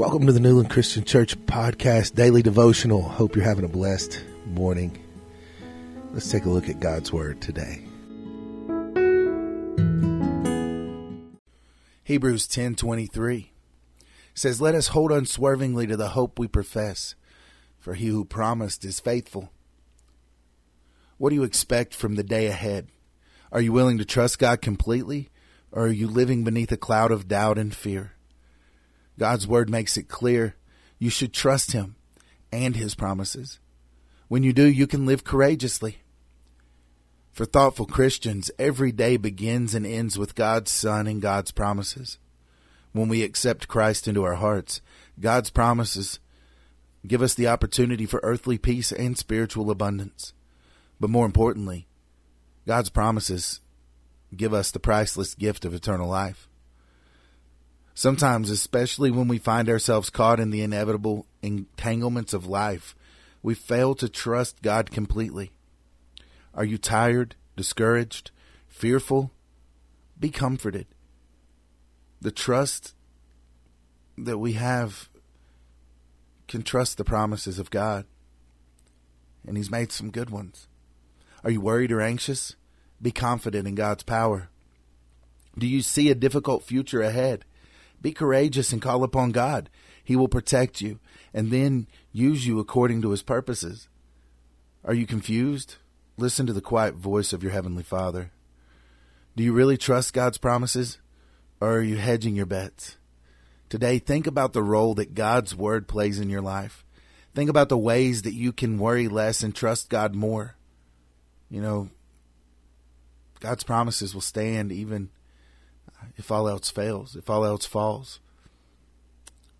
Welcome to the Newland Christian Church Podcast Daily Devotional. Hope you're having a blessed morning. Let's take a look at God's Word today. Hebrews 10:23 says, "Let us hold unswervingly to the hope we profess, for he who promised is faithful." What do you expect from the day ahead? Are you willing to trust God completely, or are you living beneath a cloud of doubt and fear? God's word makes it clear you should trust him and his promises. When you do, you can live courageously. For thoughtful Christians, every day begins and ends with God's Son and God's promises. When we accept Christ into our hearts, God's promises give us the opportunity for earthly peace and spiritual abundance. But more importantly, God's promises give us the priceless gift of eternal life. Sometimes, especially when we find ourselves caught in the inevitable entanglements of life, we fail to trust God completely. Are you tired, discouraged, fearful? Be comforted. The trust that we have can trust the promises of God, and He's made some good ones. Are you worried or anxious? Be confident in God's power. Do you see a difficult future ahead? Be courageous and call upon God. He will protect you and then use you according to his purposes. Are you confused? Listen to the quiet voice of your Heavenly Father. Do you really trust God's promises or are you hedging your bets? Today, think about the role that God's Word plays in your life. Think about the ways that you can worry less and trust God more. You know, God's promises will stand even if all else fails, if all else falls.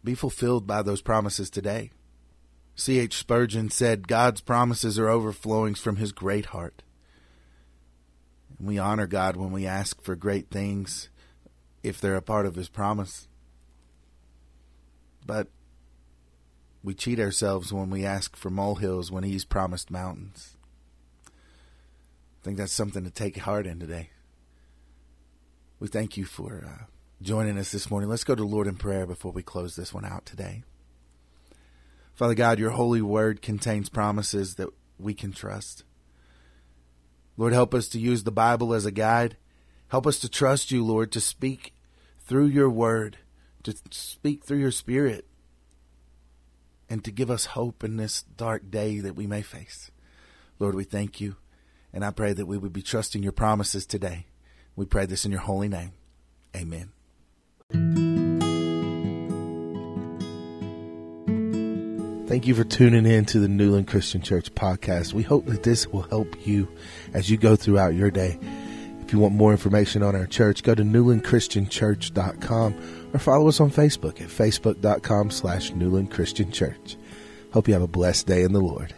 Be fulfilled by those promises today. C.H. Spurgeon said, God's promises are overflowings from his great heart. And we honor God when we ask for great things if they're a part of his promise. But we cheat ourselves when we ask for molehills when he's promised mountains. I think that's something to take heart in today. We thank you for uh, joining us this morning. Let's go to Lord in prayer before we close this one out today. Father God, your holy word contains promises that we can trust. Lord, help us to use the Bible as a guide. Help us to trust you, Lord, to speak through your word, to speak through your spirit, and to give us hope in this dark day that we may face. Lord, we thank you, and I pray that we would be trusting your promises today. We pray this in your holy name. Amen. Thank you for tuning in to the Newland Christian Church podcast. We hope that this will help you as you go throughout your day. If you want more information on our church, go to newlandchristianchurch.com or follow us on Facebook at facebook.com slash Newland Christian Church. Hope you have a blessed day in the Lord.